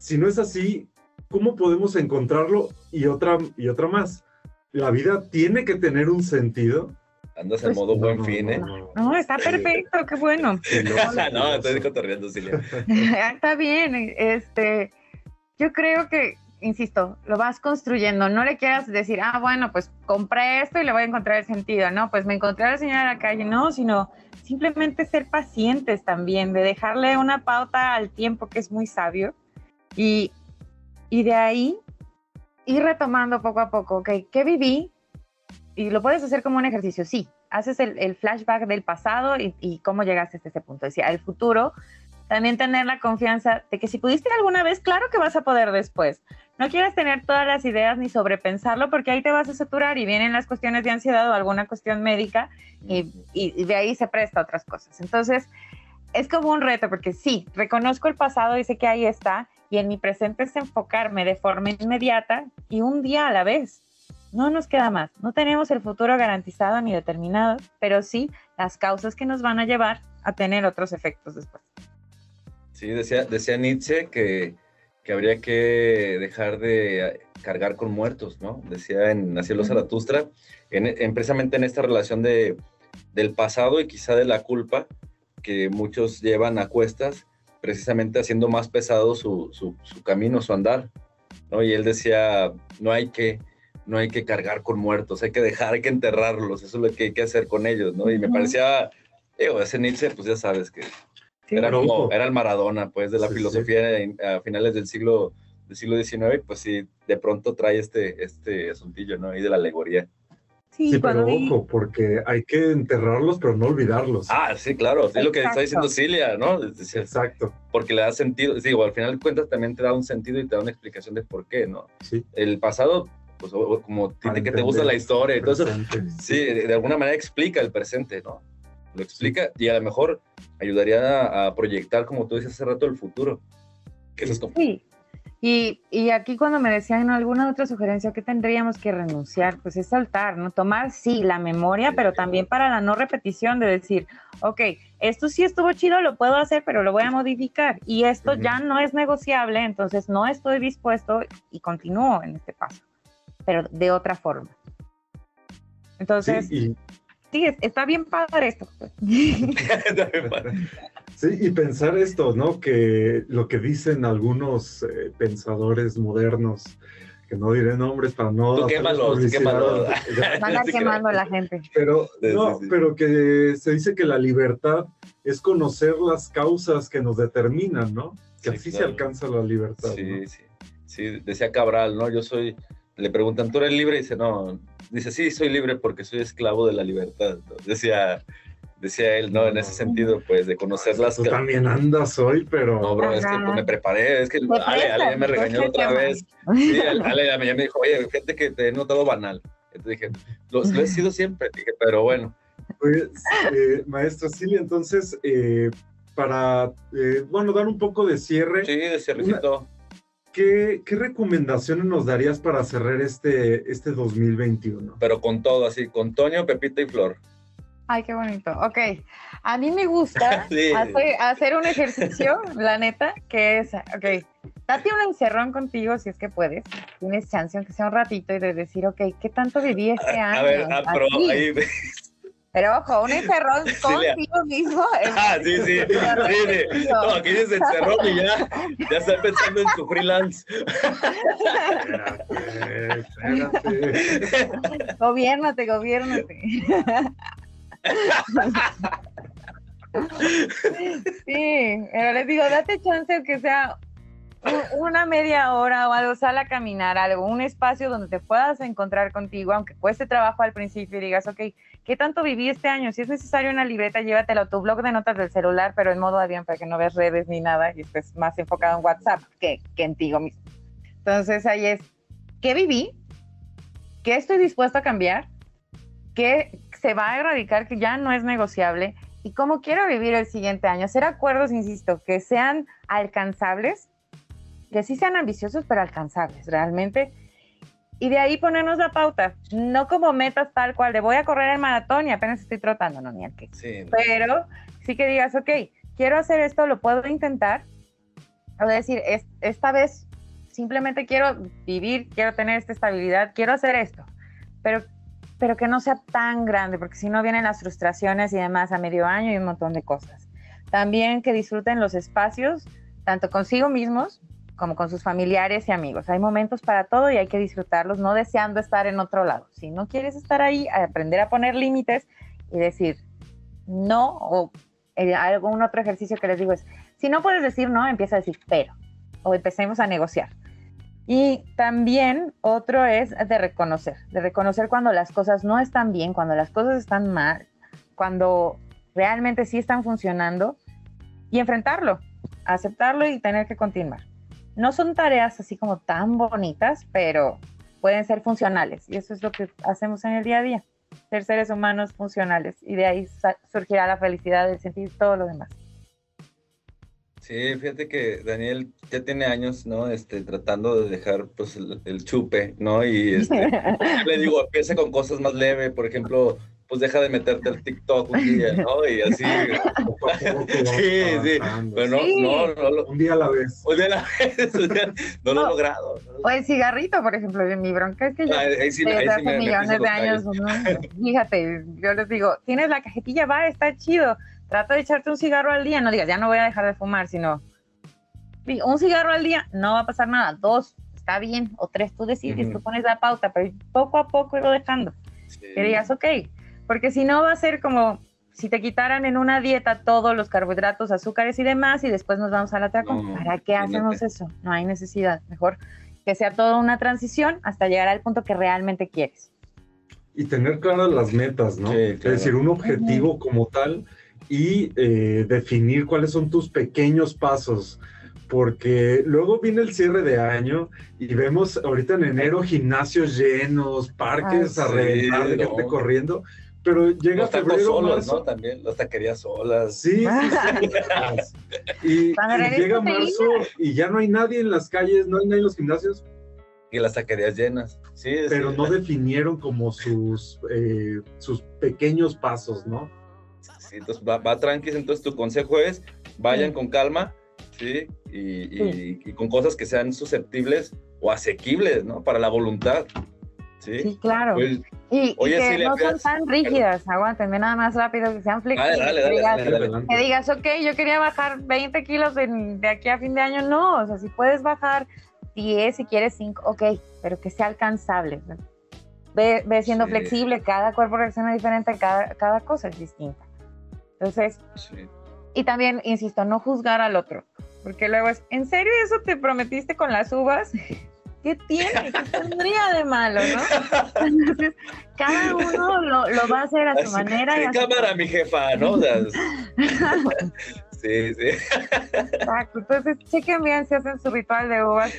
[SPEAKER 3] Si no es así, ¿cómo podemos encontrarlo? Y otra, y otra más, ¿la vida tiene que tener un sentido?
[SPEAKER 2] Andas en pues, modo buen fin, ¿eh?
[SPEAKER 4] No, está perfecto, qué bueno. *laughs* *laughs*
[SPEAKER 2] no, estoy cotorreando, Silvia. *laughs*
[SPEAKER 4] está bien, este, yo creo que, insisto, lo vas construyendo, no le quieras decir, ah, bueno, pues compré esto y le voy a encontrar el sentido, no, pues me encontré a la señora en la calle, no, sino simplemente ser pacientes también, de dejarle una pauta al tiempo que es muy sabio y, y de ahí ir retomando poco a poco, ok, ¿qué viví? Y lo puedes hacer como un ejercicio, sí, haces el, flashback del pasado y, cómo llegaste hasta ese punto. Decía, el futuro, también tener la confianza de que si pudiste alguna vez, claro que vas a poder después. No quieras tener todas las ideas ni sobrepensarlo porque ahí te vas a saturar y vienen las cuestiones de ansiedad o alguna cuestión médica y, y de ahí se presta a otras cosas. Entonces, es como un reto porque sí, reconozco el pasado y sé que ahí está y en mi presente es enfocarme de forma inmediata y un día a la vez. No nos queda más. No tenemos el futuro garantizado ni determinado, pero sí las causas que nos van a llevar a tener otros efectos después.
[SPEAKER 2] Sí, decía, decía Nietzsche que, que habría que dejar de cargar con muertos, ¿no? Decía en Nacielo Zaratustra, en, en, precisamente en esta relación de, del pasado y quizá de la culpa que muchos llevan a cuestas, precisamente haciendo más pesado su, su, su camino, su andar, ¿no? Y él decía, no hay que no hay que cargar con muertos, hay que dejar, hay que enterrarlos, eso es lo que hay que hacer con ellos, ¿no? Y me parecía, digo, ese Nietzsche, pues ya sabes que era como, era el Maradona, pues, de la filosofía a finales del siglo, del siglo XIX, pues sí, de pronto trae este, este asuntillo, ¿no? Y de la alegoría.
[SPEAKER 3] Sí, pero ojo, porque hay que enterrarlos, pero no olvidarlos.
[SPEAKER 2] Ah, sí, claro, es lo que está diciendo Cilia, ¿no?
[SPEAKER 3] Exacto.
[SPEAKER 2] Porque le da sentido, digo, al final de cuentas también te da un sentido y te da una explicación de por qué, ¿no? Sí. El pasado pues como tiene que te gusta la historia eso, sí, de, alguna manera explica el presente, ¿no? Lo explica y a lo mejor ayudaría a, proyectar, como tú dices hace rato, el futuro. Que eso es como...
[SPEAKER 4] Sí. Y, y, aquí cuando me decían alguna otra sugerencia que tendríamos que renunciar, pues es saltar, ¿no? Tomar, sí, la memoria, pero también para la no repetición de decir, ok, esto sí estuvo chido, lo puedo hacer, pero lo voy a modificar. Y esto ya no es negociable, entonces no estoy dispuesto y continúo en este paso pero de otra forma. Entonces, sí, está bien padre esto.
[SPEAKER 3] sí, y pensar esto, ¿no? Que lo que dicen algunos eh, pensadores modernos, que no diré nombres para no...
[SPEAKER 2] Tú quémalos, quémalos. *laughs*
[SPEAKER 4] Van a quemando a la gente.
[SPEAKER 3] Pero, no, pero que se dice que la libertad es conocer las causas que nos determinan, ¿no? Que así se alcanza la libertad.
[SPEAKER 2] Sí, sí. Sí, decía Cabral, ¿no? Yo soy le preguntan, ¿tú eres libre? Y dice, no, dice, sí, soy libre porque soy esclavo de la libertad. Decía, decía él, ¿no? En ese sentido, pues, de conocer las...
[SPEAKER 3] Tú también andas hoy, pero...
[SPEAKER 2] No, bro, es que me preparé, es que Ale, Ale me regañó otra vez. Sí, Ale, Ale me dijo, oye, gente que te he notado banal. Entonces dije, lo, he sido siempre, dije, pero bueno.
[SPEAKER 3] Pues, eh, maestra Silvia, entonces, eh, para, eh, bueno, dar un poco de cierre.
[SPEAKER 2] Sí, de cierrecito.
[SPEAKER 3] ¿Qué, recomendaciones nos darías para cerrar este, este 2021?
[SPEAKER 2] Pero con todo, así, con Toño, Pepita y Flor.
[SPEAKER 4] Ay, qué bonito. Ok. A mí me gusta *laughs* hacer, un ejercicio, la neta, que es, ok, date un encerrón contigo si es que puedes. Tienes chance, aunque sea un ratito, y de decir, ok, ¿qué tanto viví este año?
[SPEAKER 2] A ver, ah, pero ahí
[SPEAKER 4] pero ojo, un encerrón contigo mismo.
[SPEAKER 2] Ah, sí, sí. *laughs* sí, No, aquí dice encerrón y ya, ya está pensando en su freelance. *laughs*
[SPEAKER 4] Gobiérnate, gobiérnate. *laughs* Sí, pero les digo, date chance que sea una media hora o algo, sal a caminar, algo, un espacio donde te puedas encontrar contigo, aunque cueste trabajo al principio y digas, ok, ¿qué tanto viví este año? Si es necesario una libreta, llévatelo a tu blog de notas del celular, pero en modo avión para que no veas redes ni nada y estés más enfocado en WhatsApp que, que en ti mismo. Entonces ahí es, ¿qué viví? ¿Qué estoy dispuesto a cambiar? ¿Qué se va a erradicar que ya no es negociable? ¿Y cómo quiero vivir el siguiente año? Hacer acuerdos, insisto, que sean alcanzables que sí sean ambiciosos, pero alcanzables realmente. Y de ahí ponernos la pauta, no como metas tal cual de voy a correr el maratón y apenas estoy trotando, no, ni al que. Pero sí que digas, ok, quiero hacer esto, lo puedo intentar. O decir, esta vez simplemente quiero vivir, quiero tener esta estabilidad, quiero hacer esto. Pero, pero que no sea tan grande, porque si no vienen las frustraciones y demás a medio año y un montón de cosas. También que disfruten los espacios, tanto consigo mismos como con sus familiares y amigos. Hay momentos para todo y hay que disfrutarlos, no deseando estar en otro lado. Si no quieres estar ahí, aprender a poner límites y decir no o eh, algún otro ejercicio que les digo es, si no puedes decir no, empieza a decir pero o empecemos a negociar. Y también otro es de reconocer, de reconocer cuando las cosas no están bien, cuando las cosas están mal, cuando realmente sí están funcionando y enfrentarlo, aceptarlo y tener que continuar. No son tareas así como tan bonitas, pero pueden ser funcionales y eso es lo que hacemos en el día a día, ser seres humanos funcionales y de ahí surgirá la felicidad, el sentir todo lo demás.
[SPEAKER 2] Sí, fíjate que Daniel ya tiene años, ¿no? Este, tratando de dejar pues el, chupe, ¿no? Y este, *laughs* le digo, empieza con cosas más leves, por ejemplo, pues deja de meterte al TikTok un día, ¿no? Y así. *laughs* Sí, sí. Pero no,
[SPEAKER 4] Sí.
[SPEAKER 2] no, no, lo-
[SPEAKER 3] Un día a la vez.
[SPEAKER 2] un día a la vez, día- no lo he
[SPEAKER 4] No.
[SPEAKER 2] logrado. ¿no?
[SPEAKER 4] O el cigarrito, por ejemplo, mi bronca es que yo
[SPEAKER 2] Ah, ahí sí,
[SPEAKER 4] desde
[SPEAKER 2] sí
[SPEAKER 4] hace
[SPEAKER 2] me- me
[SPEAKER 4] millones
[SPEAKER 2] piso
[SPEAKER 4] de años. ¿no? fíjate, yo les digo, tienes la cajetilla, va, está chido, trata de echarte un cigarro al día, no digas, ya no voy a dejar de fumar, sino, un cigarro al día, no va a pasar nada, dos, está bien, o tres, tú decides,
[SPEAKER 2] Ujú.
[SPEAKER 4] tú pones la pauta, pero poco a poco irlo dejando,
[SPEAKER 2] Sí.
[SPEAKER 4] que digas, ok, porque si no va a ser como si te quitaran en una dieta todos los carbohidratos, azúcares y demás, y después nos vamos al atraco,
[SPEAKER 2] No,
[SPEAKER 4] ¿para qué hacemos eso? No hay necesidad, mejor que sea toda una transición hasta llegar al punto que realmente quieres.
[SPEAKER 3] Y tener claras las metas, ¿no?
[SPEAKER 2] Sí,
[SPEAKER 3] Es decir, un objetivo como tal y eh, definir cuáles son tus pequeños pasos. Porque luego viene el cierre de año y vemos ahorita en enero gimnasios llenos, parques
[SPEAKER 4] Ay,
[SPEAKER 3] a
[SPEAKER 2] sí, no.
[SPEAKER 3] corriendo, pero llega
[SPEAKER 2] Los tacos
[SPEAKER 3] febrero,
[SPEAKER 2] solos,
[SPEAKER 3] marzo.
[SPEAKER 2] ¿no? También, las taquerías solas.
[SPEAKER 3] Sí, sí, sí. *laughs* y, y llega marzo y ya no hay nadie en las calles, no hay nadie en los gimnasios,
[SPEAKER 2] Y las taquerías llenas. Sí, sí.
[SPEAKER 3] pero no definieron como sus, eh, sus pequeños pasos, ¿no?
[SPEAKER 2] Sí, entonces va, va tranqui, entonces tu consejo es vayan
[SPEAKER 4] Sí.
[SPEAKER 2] con calma, ¿sí? Y, y- y con cosas que sean susceptibles o asequibles, ¿no? Para la voluntad, ¿sí?
[SPEAKER 4] Sí, claro.
[SPEAKER 2] Pues,
[SPEAKER 4] Y, y que no son tan rígidas, aguántenme nada más rápido, que sean flexibles.
[SPEAKER 2] dale, dale,
[SPEAKER 4] que,
[SPEAKER 2] dale,
[SPEAKER 4] digas, que digas, ok, yo quería bajar 20 kilos de aquí a fin de año, no, o sea, si puedes bajar 10, si quieres 5, ok, pero que sea alcanzable. ¿no? Ve, ve siendo
[SPEAKER 2] Sí.
[SPEAKER 4] flexible, cada cuerpo reacciona diferente, cada, cada cosa es distinta. Entonces,
[SPEAKER 2] sí.
[SPEAKER 4] y también, insisto, no juzgar al otro, porque luego es, ¿en serio eso te prometiste con las uvas? *laughs* ¿Qué tiene? ¿Qué tendría de malo, no? Entonces, cada uno lo, lo va a hacer a su
[SPEAKER 2] Así,
[SPEAKER 4] manera. y
[SPEAKER 2] sí,
[SPEAKER 4] a su
[SPEAKER 2] cámara, mi jefa, ¿no? O sea, *laughs* sí, sí.
[SPEAKER 4] Exacto. Entonces, chequen bien si hacen su ritual de uvas.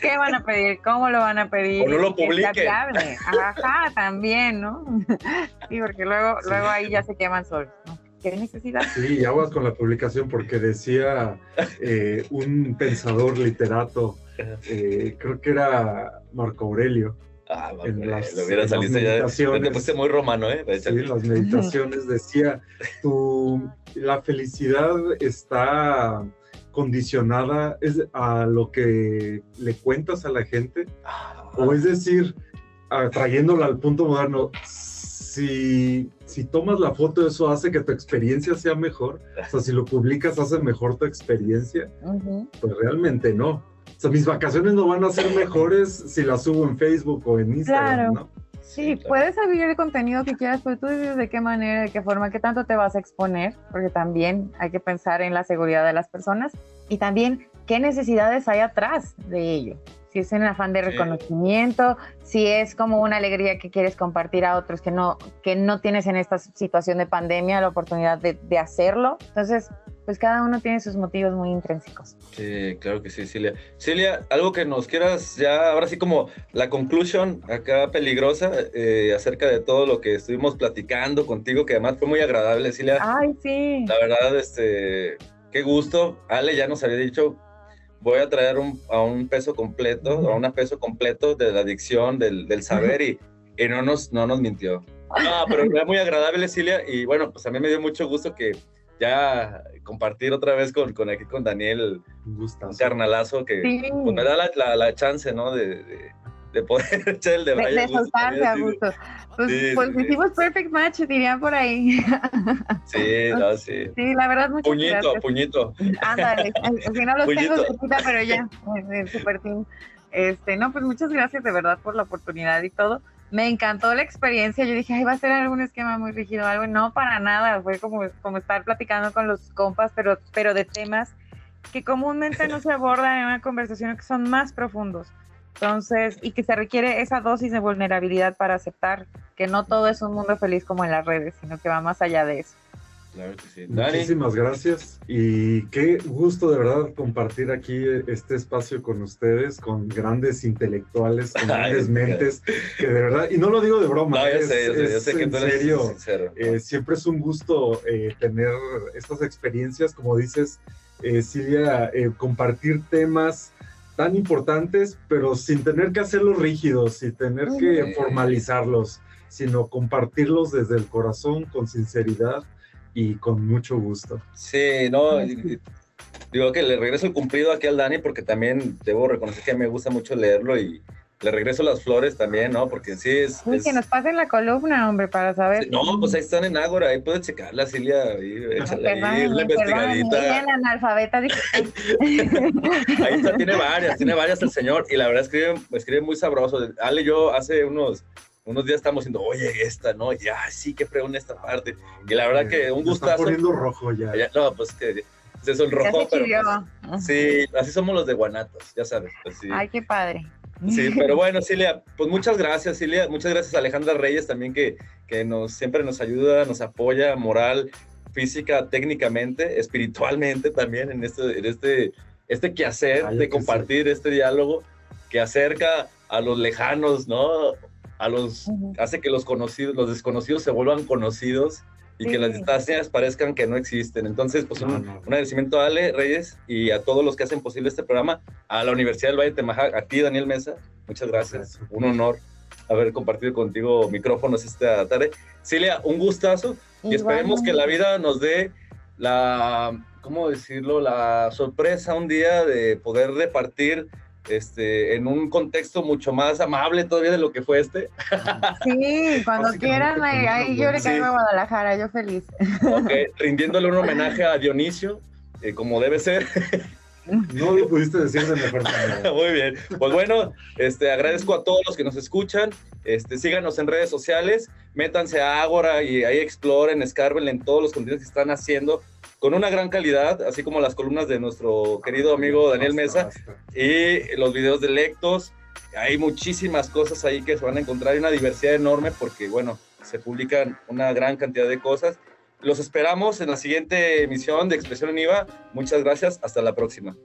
[SPEAKER 4] ¿Qué van a pedir? ¿Cómo lo van a pedir?
[SPEAKER 2] O no lo publiquen.
[SPEAKER 4] Ajá, también, ¿no? *laughs* Sí, porque luego, luego ahí ya se queman solos, ¿no? ¿Qué necesidad?
[SPEAKER 3] Sí, aguas con la publicación porque decía eh, un pensador literato, *laughs* eh, creo que era Marco Aurelio,
[SPEAKER 2] Ah,
[SPEAKER 3] En las-
[SPEAKER 2] lo hubiera
[SPEAKER 3] en
[SPEAKER 2] salido
[SPEAKER 3] las
[SPEAKER 2] ya.
[SPEAKER 3] meditaciones.
[SPEAKER 2] Te pusiste muy romano, ¿eh?
[SPEAKER 3] sí, en las meditaciones decía, tu, la felicidad está condicionada es a lo que le cuentas a la gente,
[SPEAKER 2] Ah,
[SPEAKER 3] o es decir, trayéndola al punto moderno, si, si tomas la foto, eso hace que tu experiencia sea mejor. O sea, si lo publicas, hace mejor tu experiencia. Pues realmente no. O sea, mis vacaciones no van a ser mejores si las subo en Facebook o en Instagram,
[SPEAKER 4] Claro.
[SPEAKER 3] ¿no?
[SPEAKER 4] Sí,
[SPEAKER 2] claro.
[SPEAKER 4] puedes subir el contenido que quieras, pero tú decides de qué manera, de qué forma, qué tanto te vas a exponer, porque también hay que pensar en la seguridad de las personas y también qué necesidades hay atrás de ello. Si es en afán de
[SPEAKER 2] Sí.
[SPEAKER 4] reconocimiento, si es como una alegría que quieres compartir a otros que no, que no tienes en esta situación de pandemia la oportunidad de, de hacerlo. Entonces, pues cada uno tiene sus motivos muy intrínsecos.
[SPEAKER 2] Sí, claro que sí, Cilia. Cilia, algo que nos quieras ya, ahora sí como la conclusión acá peligrosa eh, acerca de todo lo que estuvimos platicando contigo, que además fue muy agradable, Cilia.
[SPEAKER 4] Ay, sí.
[SPEAKER 2] La verdad, este, qué gusto. Ale ya nos había dicho, voy a traer un, a un peso completo, a un peso completo de la adicción, del, del saber y, y no, nos, no nos mintió. No, pero fue muy agradable, Cilia, y bueno, pues a mí me dio mucho gusto que ya compartir otra vez con, con aquí con Daniel
[SPEAKER 3] un
[SPEAKER 2] carnalazo que
[SPEAKER 4] Sí.
[SPEAKER 2] pues, me da la, la, la chance, ¿no? De, de, de poder *laughs* echar el de
[SPEAKER 4] de,
[SPEAKER 2] raya
[SPEAKER 4] de
[SPEAKER 2] gusto
[SPEAKER 4] soltarse a gusto. Pues,
[SPEAKER 2] Sí,
[SPEAKER 4] pues
[SPEAKER 2] sí, sí.
[SPEAKER 4] hicimos perfect match, dirían por ahí.
[SPEAKER 2] Sí, *laughs* sí, no, sí.
[SPEAKER 4] Sí, la verdad, muchas
[SPEAKER 2] Puñito,
[SPEAKER 4] gracias.
[SPEAKER 2] puñito.
[SPEAKER 4] Ándale, *laughs* si no los tengo
[SPEAKER 2] Puñito.
[SPEAKER 4] cerquita, pero ya, en el super team. Este, no, pues muchas gracias de verdad por la oportunidad y todo. Me encantó la experiencia. Yo dije, ay, va a ser algún esquema muy rígido, algo. No, para nada. Fue como, como estar platicando con los compas, pero, pero de temas que comúnmente no se abordan en una conversación que son más profundos. Entonces, y que se requiere esa dosis de vulnerabilidad para aceptar que no todo es un mundo feliz como en las redes, sino que va más allá de eso.
[SPEAKER 2] Claro que sí.
[SPEAKER 3] Muchísimas gracias y qué gusto de verdad compartir aquí este espacio con ustedes, con grandes intelectuales, con *laughs* grandes mentes, que de verdad, y no lo digo de broma,
[SPEAKER 2] no, yo
[SPEAKER 3] es,
[SPEAKER 2] sé, yo sé, yo
[SPEAKER 3] es
[SPEAKER 2] sé que
[SPEAKER 3] en
[SPEAKER 2] tú eres
[SPEAKER 3] serio,
[SPEAKER 2] sincero.
[SPEAKER 3] eh, siempre es un gusto eh, tener estas experiencias, como dices, eh, Silvia, eh, compartir temas tan importantes, pero sin tener que hacerlos rígidos, sin tener que formalizarlos. sino compartirlos desde el corazón, con sinceridad y con mucho gusto.
[SPEAKER 2] Sí, no, digo que le regreso el cumplido aquí al Dani porque también debo reconocer que me gusta mucho leerlo y le regreso las flores también, ¿no? Porque sí es...
[SPEAKER 4] Uy, que nos pasen la columna, hombre, para saber.
[SPEAKER 2] no, pues ahí están en Ágora, ahí puedes checarla, Silvia, ahí, échale ahí, una investigadita.
[SPEAKER 4] analfabeta, *laughs*
[SPEAKER 2] ahí está, tiene varias, tiene varias el señor, y la verdad escribe, escribe muy sabroso. Ale y yo hace unos unos días estamos diciendo, oye, esta, ¿no? Y, ah, sí, qué fregón esta parte. Y la verdad que un gustazo.
[SPEAKER 3] Está poniendo rojo ya.
[SPEAKER 2] no, pues que es el rojo, pero pues, sí, así somos los de Guanatos, ya sabes. Pues, sí.
[SPEAKER 4] Ay, qué padre.
[SPEAKER 2] Sí, *laughs* pero bueno, Silvia, pues muchas gracias, Silvia. Muchas gracias a Alejandra Reyes también que, que nos, siempre nos ayuda, nos apoya moral, física, técnicamente, espiritualmente también en este, en este, este quehacer de compartir este diálogo que acerca a los lejanos, ¿no? A los, hace que los conocidos, los desconocidos se vuelvan conocidos y que las distancias parezcan que no existen. Entonces, pues un, agradecimiento a Ale Reyes y a todos los que hacen posible este programa, a la Universidad del Valle de Temajac, a ti Daniel Mesa, muchas gracias, un honor haber compartido contigo micrófonos esta tarde. Cilia, un gustazo y esperemos que la vida nos dé la, ¿cómo decirlo?, la sorpresa un día de poder repartir este, en un contexto mucho más amable todavía de lo que fue este.
[SPEAKER 4] Sí, *laughs* cuando quieran, ahí, yo le caigo a Guadalajara, yo feliz.
[SPEAKER 2] Ok, rindiéndole un homenaje a Dionisio, eh, como debe ser.
[SPEAKER 3] No lo pudiste decir de mejor manera. *laughs*
[SPEAKER 2] Muy bien. Pues bueno, este, agradezco a todos los que nos escuchan. Este, síganos en redes sociales, métanse a Ágora y ahí exploren, escarben en todos los contenidos que están haciendo con una gran calidad, así como las columnas de nuestro querido amigo Daniel Mesa y los videos de lectos. Hay muchísimas cosas ahí que se van a encontrar y una diversidad enorme porque, bueno, se publican una gran cantidad de cosas. Los esperamos en la siguiente emisión de Expresión en IVA. Muchas gracias. Hasta la próxima.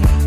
[SPEAKER 6] night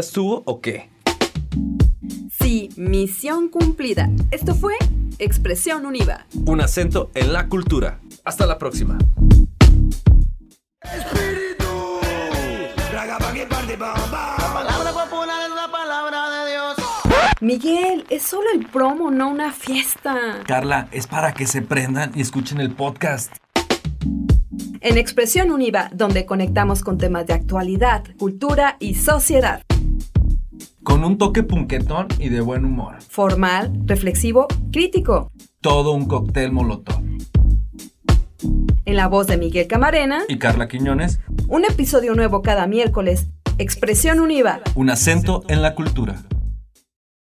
[SPEAKER 6] ¿Ya estuvo o qué?
[SPEAKER 1] Sí, misión cumplida. Esto fue Expresión Univa.
[SPEAKER 6] Un acento en la cultura. Hasta la próxima.
[SPEAKER 1] Miguel, es solo el promo, no una fiesta.
[SPEAKER 2] Carla, es para que se prendan y escuchen el podcast.
[SPEAKER 1] En Expresión Univa, donde conectamos con temas de actualidad, cultura y sociedad.
[SPEAKER 2] Con un toque punquetón y de buen humor.
[SPEAKER 1] Formal, reflexivo, crítico.
[SPEAKER 2] Todo un cóctel molotov.
[SPEAKER 1] En la voz de Miguel Camarena.
[SPEAKER 2] Y Carla Quiñones.
[SPEAKER 1] Un episodio nuevo cada miércoles. Expresión Univa.
[SPEAKER 2] Un acento en la cultura.